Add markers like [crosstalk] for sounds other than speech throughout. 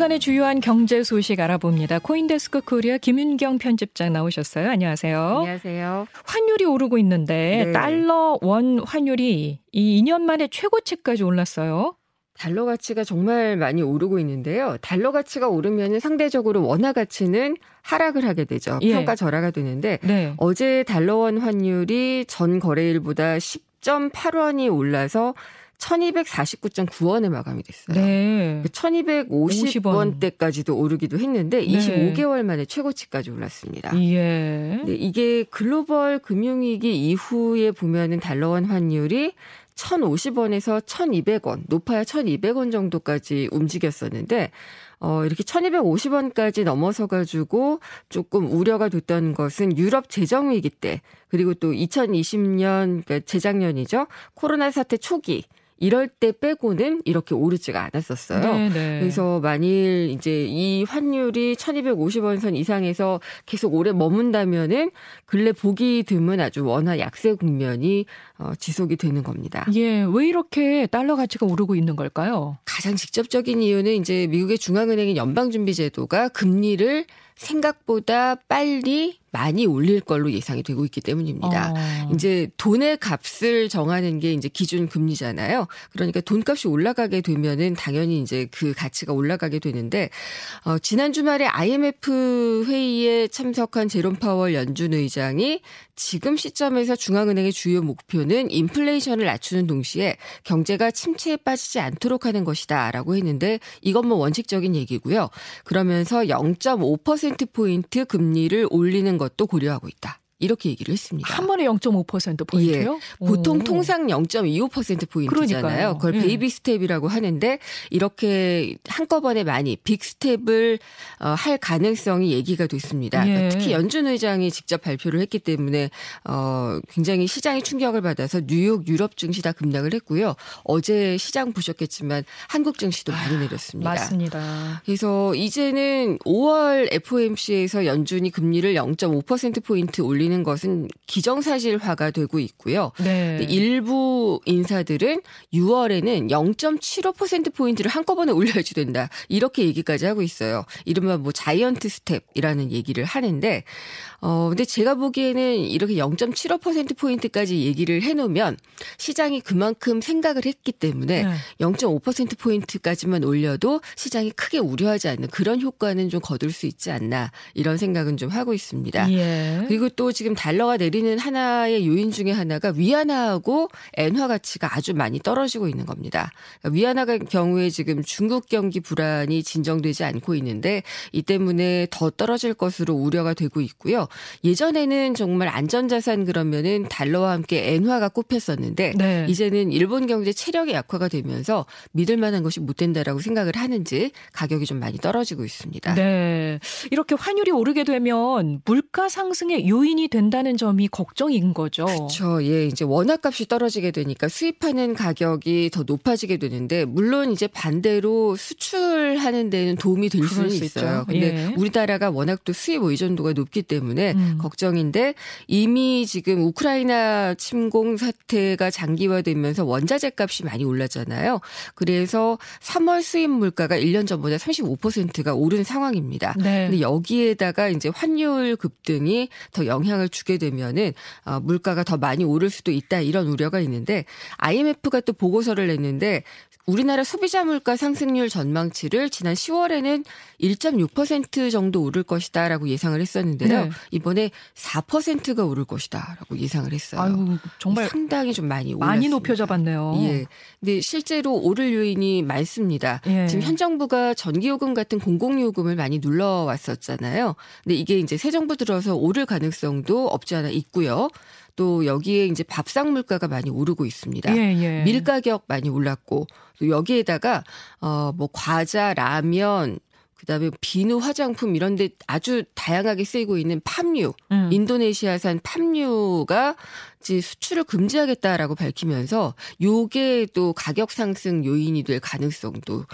주간의 주요한 경제 소식 알아봅니다. 코인데스크 코리아 김윤경 편집장 나오셨어요. 안녕하세요. 안녕하세요. 환율이 오르고 있는데 네. 달러 원 환율이 이 2년 만에 최고치까지 올랐어요. 달러 가치가 정말 많이 오르고 있는데요. 달러 가치가 오르면 상대적으로 원화 가치는 하락을 하게 되죠. 예. 평가 절하가 되는데 네. 어제 달러 원 환율이 전 거래일보다 10.8원이 올라서 1249.9원에 마감이 됐어요. 네. 1250원대까지도 오르기도 했는데 25개월 만에 최고치까지 올랐습니다. 예. 네, 이게 글로벌 금융위기 이후에 보면은 달러원 환율이 1,050원에서 1,200원, 높아야 1,200원 정도까지 움직였었는데 어, 이렇게 1250원까지 넘어서 가지고 조금 우려가 됐던 것은 유럽 재정위기 때 그리고 또 2020년 그러니까 재작년이죠. 코로나 사태 초기 이럴 때 빼고는 이렇게 오르지가 않았었어요. 네네. 네. 그래서 만일 이제 이 환율이 1250원 선 이상에서 계속 오래 머문다면은 근래 보기 드문 아주 원화 약세 국면이 어, 지속이 되는 겁니다. 예, 왜 이렇게 달러 가치가 오르고 있는 걸까요? 가장 직접적인 이유는 이제 미국의 중앙은행인 연방준비제도가 금리를 생각보다 빨리 많이 올릴 걸로 예상이 되고 있기 때문입니다. 어. 이제 돈의 값을 정하는 게 이제 기준 금리잖아요. 그러니까 돈값이 올라가게 되면은 당연히 이제 그 가치가 올라가게 되는데 어 지난 주말에 IMF 회의에 참석한 제롬 파월 연준 의장이 지금 시점에서 중앙은행의 주요 목표는 인플레이션을 낮추는 동시에 경제가 침체에 빠지지 않도록 하는 것이다라고 했는데 이건 뭐 원칙적인 얘기고요. 그러면서 0.5%포인트 금리를 올리는 것도 고려하고 있다. 이렇게 얘기를 했습니다. 한 번에 0.5% 포인트요? 예. 보통 오. 통상 0.25% 포인트잖아요. 그러니까요. 그걸 예. baby step이라고 하는데 이렇게 한꺼번에 많이 big step을 어, 할 가능성이 얘기가 됐습니다. 예. 그러니까 특히 연준 의장이 직접 발표를 했기 때문에 어 굉장히 시장이 충격을 받아서 뉴욕, 유럽 증시 다 급락을 했고요. 어제 시장 보셨겠지만 한국 증시도 많이 아, 내렸습니다. 맞습니다. 그래서 이제는 5월 FOMC에서 연준이 금리를 0.5% 포인트 올리는 보이는 것은 기정사실화가 되고 있고요. 네. 일부 인사들은 6월에는 0.75%포인트를 한꺼번에 올려야지 된다. 이렇게 얘기까지 하고 있어요. 이른바 뭐 giant step이라는 얘기를 하는데, 어, 근데 제가 보기에는 이렇게 0.75%포인트까지 얘기를 해놓으면 시장이 그만큼 생각을 했기 때문에 네. 0.5%포인트까지만 올려도 시장이 크게 우려하지 않는 그런 효과는 좀 거둘 수 있지 않나 이런 생각은 좀 하고 있습니다. 예. 그리고 또 지금 달러가 내리는 하나의 요인 중에 하나가 위안화하고 엔화 가치가 아주 많이 떨어지고 있는 겁니다. 그러니까 위안화 경우에 지금 중국 경기 불안이 진정되지 않고 있는데 이 때문에 더 떨어질 것으로 우려가 되고 있고요. 예전에는 정말 안전자산 그러면은 달러와 함께 엔화가 꼽혔었는데 네. 이제는 일본 경제 체력의 약화가 되면서 믿을 만한 것이 못 된다라고 생각을 하는지 가격이 좀 많이 떨어지고 있습니다. 네. 이렇게 환율이 오르게 되면 물가 상승의 요인이 된다는 점이 걱정인 거죠. 그렇죠. 예, 이제 원화 값이 떨어지게 되니까 수입하는 가격이 더 높아지게 되는데 물론 이제 반대로 수출하는 데는 도움이 될 수는 있어요. 근데 예. 우리나라가 워낙 또 수입 의존도가 높기 때문에 음. 걱정인데 이미 지금 우크라이나 침공 사태가 장기화되면서 원자재 값이 많이 올랐잖아요. 그래서 3월 수입 물가가 1년 전보다 35%가 오른 상황입니다. 네. 근데 여기에다가 이제 환율 급등이 더 영향을 영향을 주게 되면은 어, 물가가 더 많이 오를 수도 있다 이런 우려가 있는데 IMF가 또 보고서를 냈는데 우리나라 소비자 물가 상승률 전망치를 지난 10월에는 1.6% 정도 오를 것이다라고 예상을 했었는데요. 네. 이번에 4%가 오를 것이다라고 예상을 했어요. 아유, 정말 상당히 좀 많이 올랐습니다. 많이 높여 잡았네요. 예. 근데 실제로 오를 요인이 많습니다. 예. 지금 현 정부가 전기요금 같은 공공요금을 많이 눌러왔었잖아요. 근데 이게 이제 새 정부 들어서 오를 가능성도 없지 않아 있고요. 또 여기에 이제 밥상 물가가 많이 오르고 있습니다. 예, 예. 밀 가격 많이 올랐고 또 여기에다가 어뭐 과자, 라면 그다음에 비누 화장품 이런 데 아주 다양하게 쓰이고 있는 팜유, 음. 인도네시아산 팜유가 이제 수출을 금지하겠다라고 밝히면서 요게 또 가격 상승 요인이 될 가능성도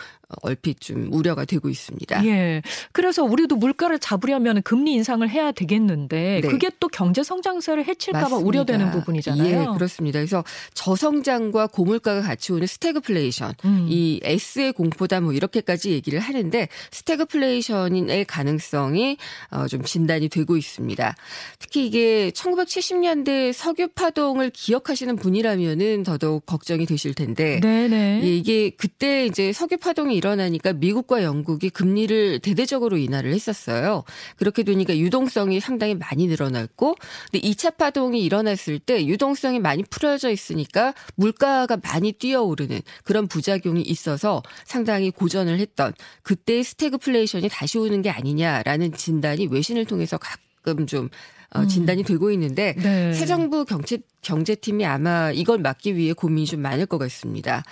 얼핏 좀 우려가 되고 있습니다. 예. 그래서 우리도 물가를 잡으려면 금리 인상을 해야 되겠는데 네. 그게 또 경제 성장세를 해칠까봐 우려되는 부분이잖아요. 예, 그렇습니다. 그래서 저성장과 고물가가 같이 오는 스태그플레이션, 음. 이 S의 공포다 뭐 이렇게까지 얘기를 하는데 스태그플레이션의 가능성이 어, 좀 진단이 되고 있습니다. 특히 이게 1970년대 석유 파동을 기억하시는 분이라면은 더더욱 걱정이 되실 텐데, 네네. 예, 이게 그때 이제 석유 파동이 일어나니까 미국과 영국이 금리를 대대적으로 인하를 했었어요. 그렇게 되니까 유동성이 상당히 많이 늘어났고 근데 2차 파동이 일어났을 때 유동성이 많이 풀어져 있으니까 물가가 많이 뛰어오르는 그런 부작용이 있어서 상당히 고전을 했던 그때 스태그플레이션이 다시 오는 게 아니냐라는 진단이 외신을 통해서 가끔 좀 어, 음. 진단이 되고 있는데 네. 새 정부 경제 경제팀이 아마 이걸 막기 위해 고민이 좀 많을 것 같습니다.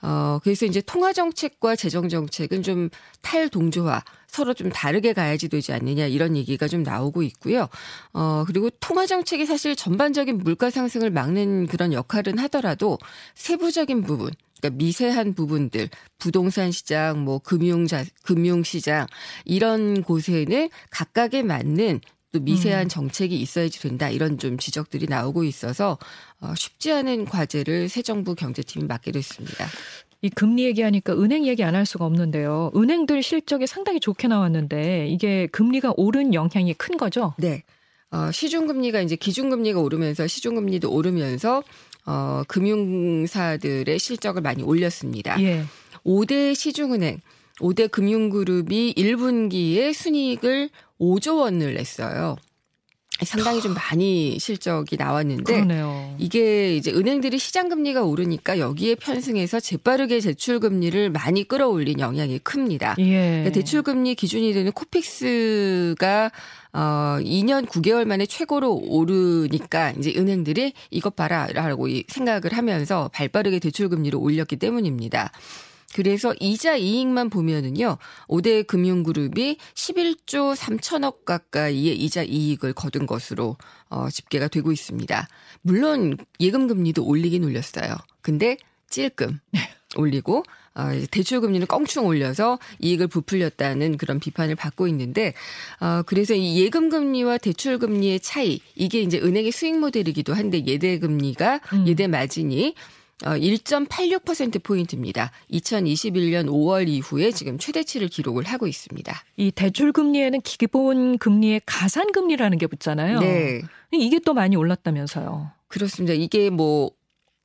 어, 그래서 이제 통화 정책과 재정 정책은 좀 탈동조화 서로 좀 다르게 가야지 되지 않느냐 이런 얘기가 좀 나오고 있고요. 어, 그리고 통화 정책이 사실 전반적인 물가 상승을 막는 그런 역할은 하더라도 세부적인 부분 그러니까 미세한 부분들, 부동산 시장, 뭐 금융 자 금융 시장 이런 곳에는 각각에 맞는 또 미세한 음. 정책이 있어야지 된다 이런 좀 지적들이 나오고 있어서 어, 쉽지 않은 과제를 새 정부 경제팀이 맡게 됐습니다. 이 금리 얘기하니까 은행 얘기 안 할 수가 없는데요. 은행들 실적이 상당히 좋게 나왔는데 이게 금리가 오른 영향이 큰 거죠? 네. 어, 시중금리가 이제 기준금리가 오르면서 시중금리도 오르면서 어, 금융사들의 실적을 많이 올렸습니다. 예. 5대 시중은행 5대 금융그룹이 1분기에 순이익을 5조 원을 냈어요. 상당히 좀 많이 실적이 나왔는데 그러네요. 이게 이제 은행들이 시장 금리가 오르니까 여기에 편승해서 재빠르게 대출 금리를 많이 끌어올린 영향이 큽니다. 예. 그러니까 대출 금리 기준이 되는 코픽스가 어 2년 9개월 만에 최고로 오르니까 이제 은행들이 이것 봐라라고 생각을 하면서 발빠르게 대출 금리를 올렸기 때문입니다. 그래서 이자 이익만 보면은요. 5대 금융그룹이 11조 3천억 가까이의 이자 이익을 거둔 것으로 어, 집계가 되고 있습니다. 물론 예금 금리도 올리긴 올렸어요. 근데 찔끔 [laughs] 올리고 어, 대출 금리는 껑충 올려서 이익을 부풀렸다는 그런 비판을 받고 있는데 어, 그래서 이 예금 금리와 대출 금리의 차이 이게 이제 은행의 수익 모델이기도 한데 예대 금리가 음. 예대 마진이 어, 1.86%포인트입니다. 2021년 5월 이후에 지금 최대치를 기록을 하고 있습니다. 이 대출 금리에는 기본 금리에 가산 금리라는 게 붙잖아요. 네. 이게 또 많이 올랐다면서요. 그렇습니다. 이게 뭐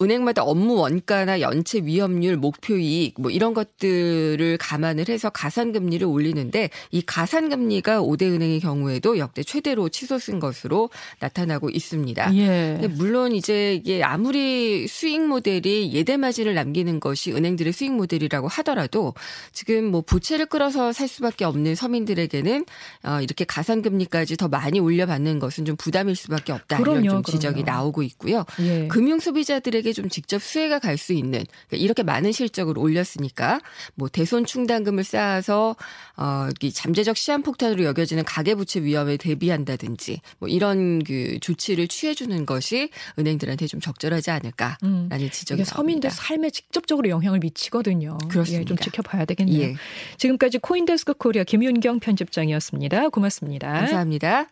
은행마다 업무 원가나 연체 위험률, 목표 이익 뭐 이런 것들을 감안을 해서 가산 금리를 올리는데 이 가산 금리가 5대 은행의 경우에도 역대 최대로 치솟은 것으로 나타나고 있습니다. 예. 물론 이제 이게 아무리 수익 모델이 예대 마진을 남기는 것이 은행들의 수익 모델이라고 하더라도 지금 뭐 부채를 끌어서 살 수밖에 없는 서민들에게는 어 이렇게 가산 금리까지 더 많이 올려받는 것은 좀 부담일 수밖에 없다 그럼요, 이런 좀 지적이 그럼요. 나오고 있고요. 예. 금융 소비자들에게 가게좀 직접 수혜가 갈 수 있는 그러니까 이렇게 많은 실적을 올렸으니까 뭐 대손 충당금을 쌓아서 어 잠재적 시한폭탄으로 여겨지는 가계부채 위험에 대비한다든지 뭐 이런 그 조치를 취해주는 것이 은행들한테 좀 적절하지 않을까라는 음. 지적이 서민들 삶에 직접적으로 영향을 미치거든요. 그렇습니다. 예, 좀 지켜봐야 되겠네요. 예. 지금까지 코인데스크 코리아 김윤경 편집장이었습니다. 고맙습니다. 감사합니다.